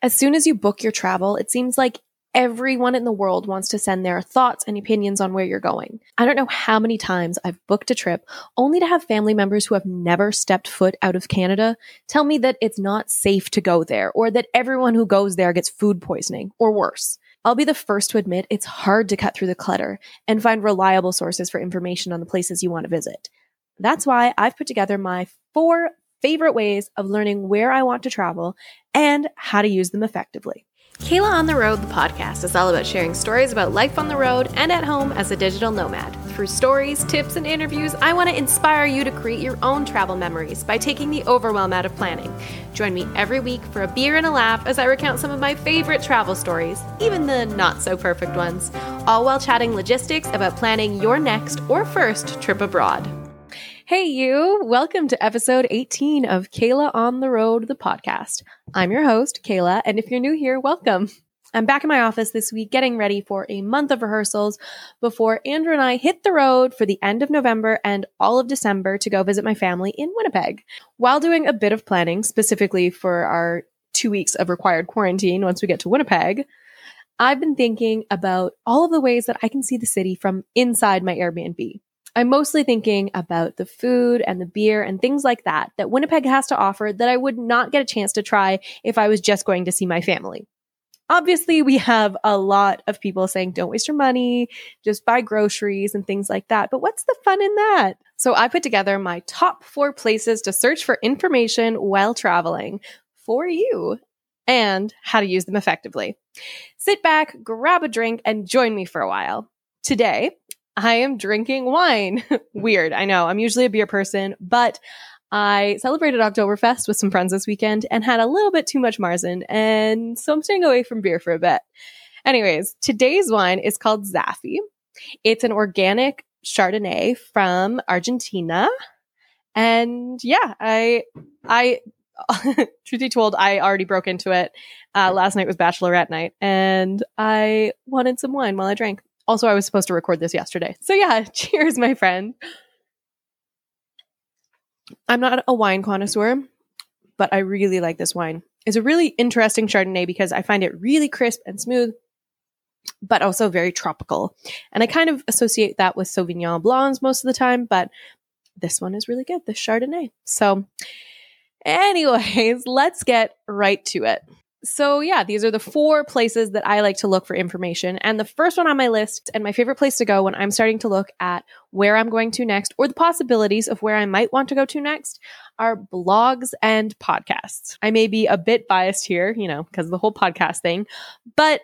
As soon as you book your travel, it seems like everyone in the world wants to send their thoughts and opinions on where you're going. I don't know how many times I've booked a trip only to have family members who have never stepped foot out of Canada tell me that it's not safe to go there or that everyone who goes there gets food poisoning or worse. I'll be the first to admit it's hard to cut through the clutter and find reliable sources for information on the places you want to visit. That's why I've put together my four favorite ways of learning where I want to travel and how to use them effectively. Kayla on the Road, the podcast, is all about sharing stories about life on the road and at home as a digital nomad. Through stories, tips, and interviews, I want to inspire you to create your own travel memories by taking the overwhelm out of planning. Join me every week for a beer and a laugh as I recount some of my favorite travel stories, even the not so perfect ones, all while chatting logistics about planning your next or first trip abroad. Hey, you. Welcome to episode 18 of Kayla on the Road, the podcast. I'm your host, Kayla, and if you're new here, welcome. I'm back in my office this week getting ready for a month of rehearsals before Andrew and I hit the road for the end of November and all of December to go visit my family in Winnipeg. While doing a bit of planning, specifically for our two weeks of required quarantine once we get to Winnipeg, I've been thinking about all of the ways that I can see the city from inside my Airbnb. I'm mostly thinking about the food and the beer and things like that that Winnipeg has to offer that I would not get a chance to try if I was just going to see my family. Obviously, we have a lot of people saying, don't waste your money, just buy groceries and things like that. But what's the fun in that? So I put together my top four places to search for information while traveling for you and how to use them effectively. Sit back, grab a drink, and join me for a while. Today, I am drinking wine. Weird. I know. I'm usually a beer person, but I celebrated Oktoberfest with some friends this weekend and had a little bit too much Marzen. And so I'm staying away from beer for a bit. Anyways, today's wine is called Zaffi. It's an organic Chardonnay from Argentina. And yeah, I, I, truth be told, I already broke into it. Uh, last night was bachelorette night and I wanted some wine while I drank. Also, I was supposed to record this yesterday. So yeah, cheers, my friend. I'm not a wine connoisseur, but I really like this wine. It's a really interesting Chardonnay because I find it really crisp and smooth, but also very tropical. And I kind of associate that with Sauvignon Blancs most of the time, but this one is really good, the Chardonnay. So, anyways, let's get right to it. So, yeah, these are the four places that I like to look for information. And the first one on my list, and my favorite place to go when I'm starting to look at where I'm going to next or the possibilities of where I might want to go to next, are blogs and podcasts. I may be a bit biased here, you know, because of the whole podcast thing, but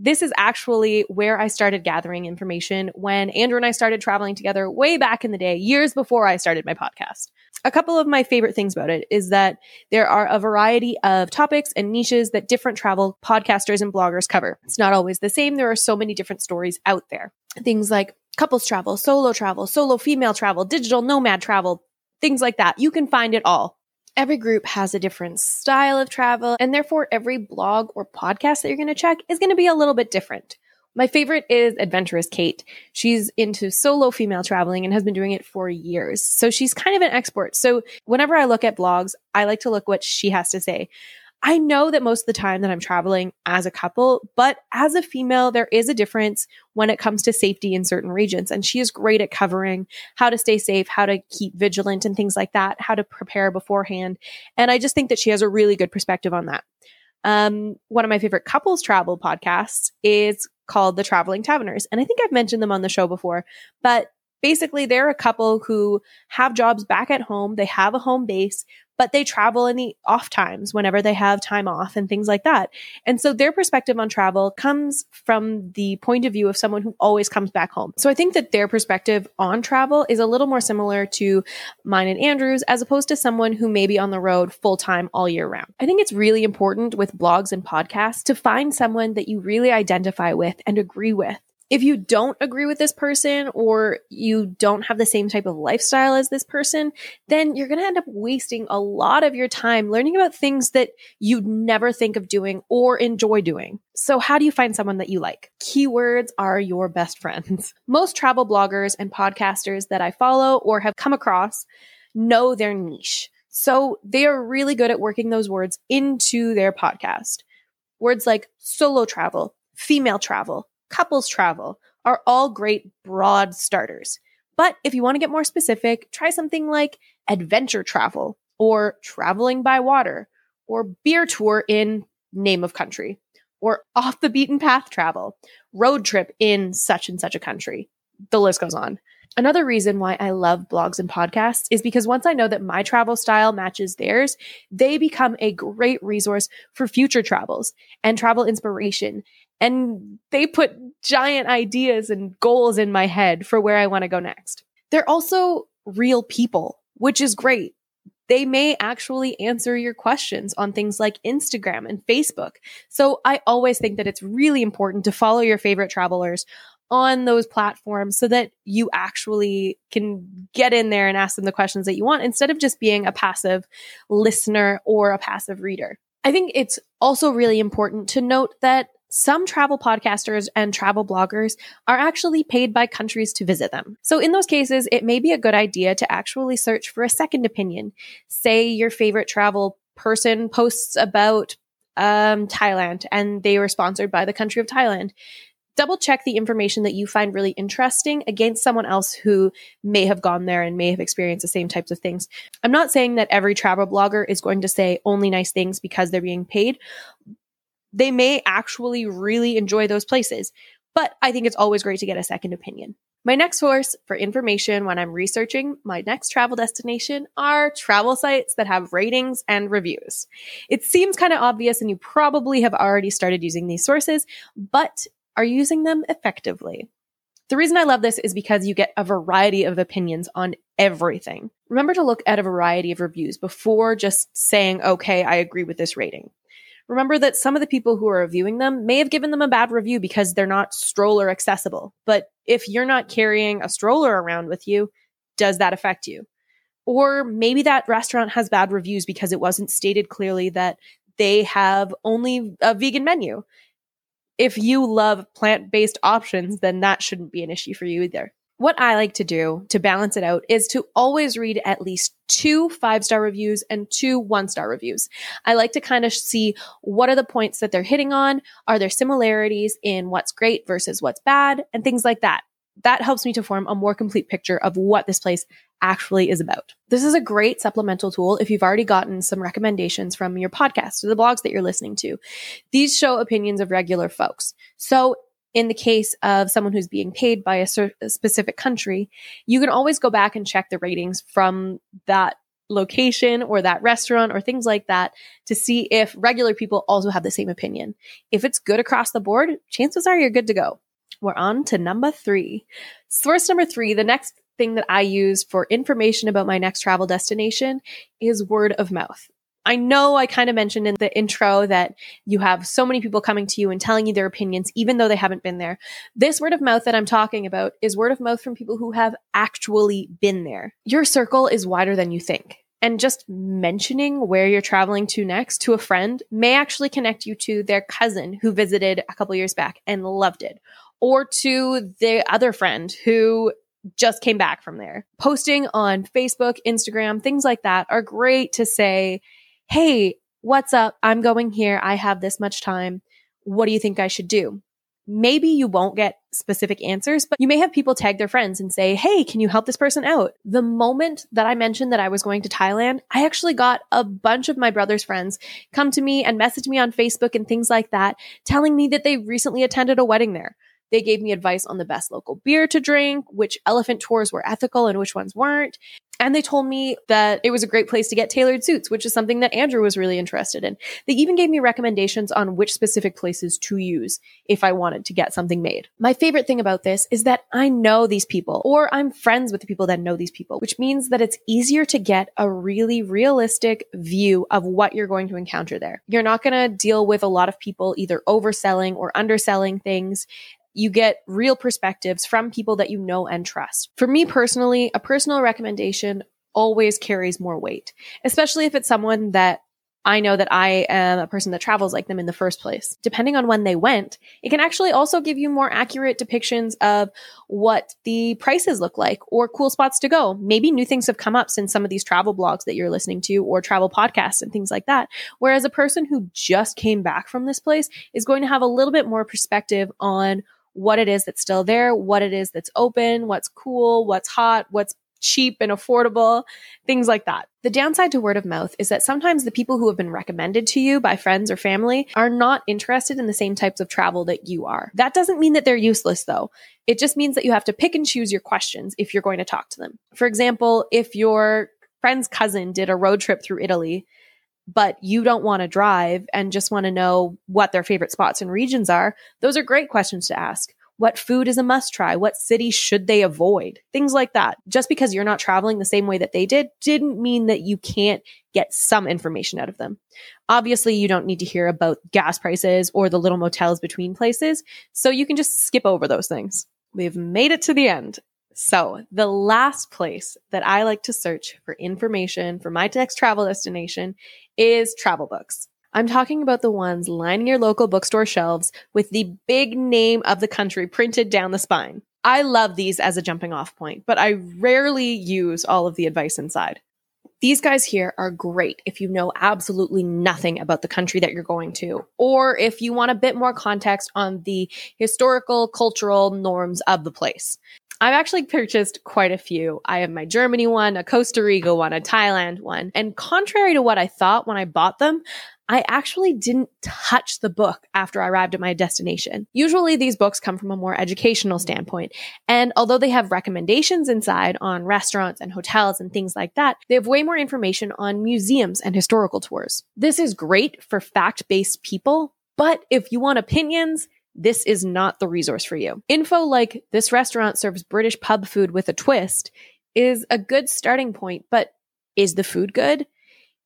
this is actually where I started gathering information when Andrew and I started traveling together way back in the day, years before I started my podcast a couple of my favorite things about it is that there are a variety of topics and niches that different travel podcasters and bloggers cover. It's not always the same. There are so many different stories out there. Things like couples travel, solo travel, solo female travel, digital nomad travel, things like that. You can find it all. Every group has a different style of travel, and therefore every blog or podcast that you're going to check is going to be a little bit different. My favorite is Adventurous Kate. She's into solo female traveling and has been doing it for years. So she's kind of an expert. So whenever I look at blogs, I like to look what she has to say. I know that most of the time that I'm traveling as a couple, but as a female, there is a difference when it comes to safety in certain regions. And she is great at covering how to stay safe, how to keep vigilant and things like that, how to prepare beforehand. And I just think that she has a really good perspective on that. Um, one of my favorite couples travel podcasts is called The Traveling Taverners. And I think I've mentioned them on the show before, but basically they're a couple who have jobs back at home. They have a home base, but they travel in the off times whenever they have time off and things like that. And so their perspective on travel comes from the point of view of someone who always comes back home. So I think that their perspective on travel is a little more similar to mine and Andrew's as opposed to someone who may be on the road full time all year round. I think it's really important with blogs and podcasts to find someone that you really identify with and agree with if you don't agree with this person or you don't have the same type of lifestyle as this person, then you're going to end up wasting a lot of your time learning about things that you'd never think of doing or enjoy doing. So how do you find someone that you like? Keywords are your best friends. Most travel bloggers and podcasters that I follow or have come across know their niche. So they are really good at working those words into their podcast. Words like solo travel, female travel, couples travel are all great broad starters. But if you want to get more specific, try something like adventure travel or traveling by water or beer tour in name of country or off the beaten path travel, road trip in such and such a country. The list goes on. Another reason why I love blogs and podcasts is because once I know that my travel style matches theirs, they become a great resource for future travels and travel inspiration. And they put giant ideas and goals in my head for where I want to go next. They're also real people, which is great. They may actually answer your questions on things like Instagram and Facebook. So I always think that it's really important to follow your favorite travelers on those platforms so that you actually can get in there and ask them the questions that you want instead of just being a passive listener or a passive reader. I think it's also really important to note that some travel podcasters and travel bloggers are actually paid by countries to visit them. So in those cases, it may be a good idea to actually search for a second opinion. Say your favorite travel person posts about um, Thailand and they were sponsored by the country of Thailand double check the information that you find really interesting against someone else who may have gone there and may have experienced the same types of things. I'm not saying that every travel blogger is going to say only nice things because they're being paid. They may actually really enjoy those places, but I think it's always great to get a second opinion. My next source for information when I'm researching my next travel destination are travel sites that have ratings and reviews. It seems kind of obvious and you probably have already started using these sources, but are using them effectively. The reason I love this is because you get a variety of opinions on everything. Remember to look at a variety of reviews before just saying, okay, I agree with this rating. Remember that some of the people who are reviewing them may have given them a bad review because they're not stroller accessible. But if you're not carrying a stroller around with you, does that affect you? Or maybe that restaurant has bad reviews because it wasn't stated clearly that they have only a vegan menu if you love plant based options, then that shouldn't be an issue for you either. What I like to do to balance it out is to always read at least two five star reviews and two one star reviews. I like to kind of see what are the points that they're hitting on? Are there similarities in what's great versus what's bad and things like that? That helps me to form a more complete picture of what this place actually is about. This is a great supplemental tool if you've already gotten some recommendations from your podcast or the blogs that you're listening to. These show opinions of regular folks. So in the case of someone who's being paid by a, cer- a specific country, you can always go back and check the ratings from that location or that restaurant or things like that to see if regular people also have the same opinion. If it's good across the board, chances are you're good to go. We're on to number three. Source number three, the next thing that I use for information about my next travel destination is word of mouth. I know I kind of mentioned in the intro that you have so many people coming to you and telling you their opinions, even though they haven't been there. This word of mouth that I'm talking about is word of mouth from people who have actually been there. Your circle is wider than you think. And just mentioning where you're traveling to next to a friend may actually connect you to their cousin who visited a couple years back and loved it, or to the other friend who just came back from there. Posting on Facebook, Instagram, things like that are great to say, Hey, what's up? I'm going here. I have this much time. What do you think I should do? Maybe you won't get specific answers, but you may have people tag their friends and say, Hey, can you help this person out? The moment that I mentioned that I was going to Thailand, I actually got a bunch of my brother's friends come to me and message me on Facebook and things like that, telling me that they recently attended a wedding there. They gave me advice on the best local beer to drink, which elephant tours were ethical and which ones weren't. And they told me that it was a great place to get tailored suits, which is something that Andrew was really interested in. They even gave me recommendations on which specific places to use if I wanted to get something made. My favorite thing about this is that I know these people or I'm friends with the people that know these people, which means that it's easier to get a really realistic view of what you're going to encounter there. You're not going to deal with a lot of people either overselling or underselling things you get real perspectives from people that you know and trust. For me personally, a personal recommendation always carries more weight, especially if it's someone that I know that I am a person that travels like them in the first place. Depending on when they went, it can actually also give you more accurate depictions of what the prices look like or cool spots to go. Maybe new things have come up since some of these travel blogs that you're listening to or travel podcasts and things like that. Whereas a person who just came back from this place is going to have a little bit more perspective on what it is that's still there, what it is that's open, what's cool, what's hot, what's cheap and affordable, things like that. The downside to word of mouth is that sometimes the people who have been recommended to you by friends or family are not interested in the same types of travel that you are. That doesn't mean that they're useless though. It just means that you have to pick and choose your questions if you're going to talk to them. For example, if your friend's cousin did a road trip through Italy, but you don't want to drive and just want to know what their favorite spots and regions are, those are great questions to ask. What food is a must try? What city should they avoid? Things like that. Just because you're not traveling the same way that they did didn't mean that you can't get some information out of them. Obviously, you don't need to hear about gas prices or the little motels between places, so you can just skip over those things. We've made it to the end. So, the last place that I like to search for information for my next travel destination is travel books. I'm talking about the ones lining your local bookstore shelves with the big name of the country printed down the spine. I love these as a jumping off point, but I rarely use all of the advice inside. These guys here are great if you know absolutely nothing about the country that you're going to, or if you want a bit more context on the historical, cultural norms of the place. I've actually purchased quite a few. I have my Germany one, a Costa Rica one, a Thailand one. And contrary to what I thought when I bought them, I actually didn't touch the book after I arrived at my destination. Usually these books come from a more educational standpoint. And although they have recommendations inside on restaurants and hotels and things like that, they have way more information on museums and historical tours. This is great for fact-based people, but if you want opinions, this is not the resource for you. Info like this restaurant serves British pub food with a twist is a good starting point, but is the food good?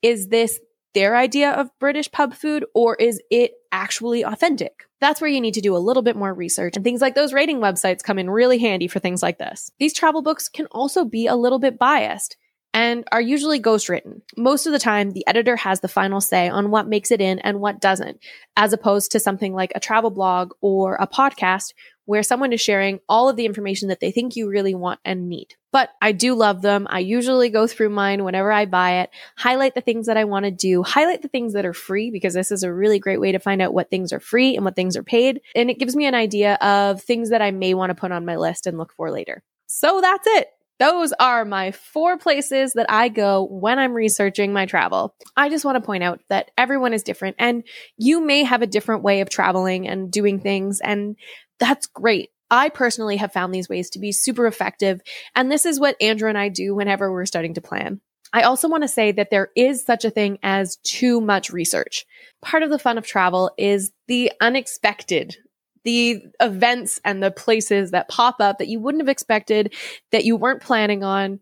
Is this their idea of British pub food or is it actually authentic? That's where you need to do a little bit more research and things like those rating websites come in really handy for things like this. These travel books can also be a little bit biased and are usually ghostwritten. Most of the time, the editor has the final say on what makes it in and what doesn't, as opposed to something like a travel blog or a podcast where someone is sharing all of the information that they think you really want and need. But I do love them. I usually go through mine whenever I buy it, highlight the things that I want to do, highlight the things that are free because this is a really great way to find out what things are free and what things are paid. And it gives me an idea of things that I may want to put on my list and look for later. So that's it. Those are my four places that I go when I'm researching my travel. I just want to point out that everyone is different and you may have a different way of traveling and doing things. And that's great. I personally have found these ways to be super effective. And this is what Andrew and I do whenever we're starting to plan. I also want to say that there is such a thing as too much research. Part of the fun of travel is the unexpected, the events and the places that pop up that you wouldn't have expected, that you weren't planning on.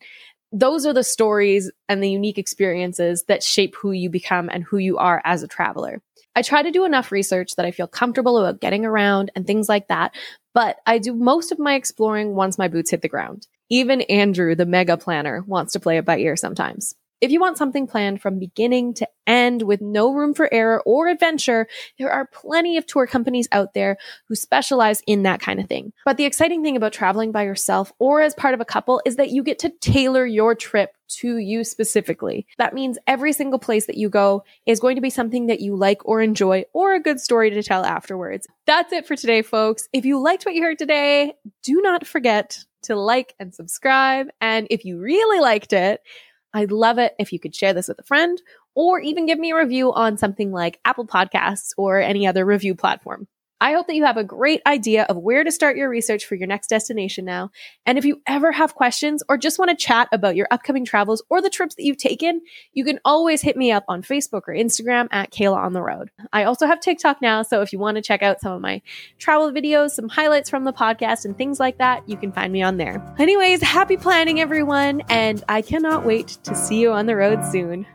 Those are the stories and the unique experiences that shape who you become and who you are as a traveler. I try to do enough research that I feel comfortable about getting around and things like that, but I do most of my exploring once my boots hit the ground. Even Andrew, the mega planner, wants to play it by ear sometimes. If you want something planned from beginning to end with no room for error or adventure, there are plenty of tour companies out there who specialize in that kind of thing. But the exciting thing about traveling by yourself or as part of a couple is that you get to tailor your trip to you specifically. That means every single place that you go is going to be something that you like or enjoy or a good story to tell afterwards. That's it for today, folks. If you liked what you heard today, do not forget to like and subscribe. And if you really liked it, I'd love it if you could share this with a friend or even give me a review on something like Apple Podcasts or any other review platform. I hope that you have a great idea of where to start your research for your next destination now. And if you ever have questions or just want to chat about your upcoming travels or the trips that you've taken, you can always hit me up on Facebook or Instagram at Kayla on the Road. I also have TikTok now, so if you want to check out some of my travel videos, some highlights from the podcast, and things like that, you can find me on there. Anyways, happy planning, everyone, and I cannot wait to see you on the road soon.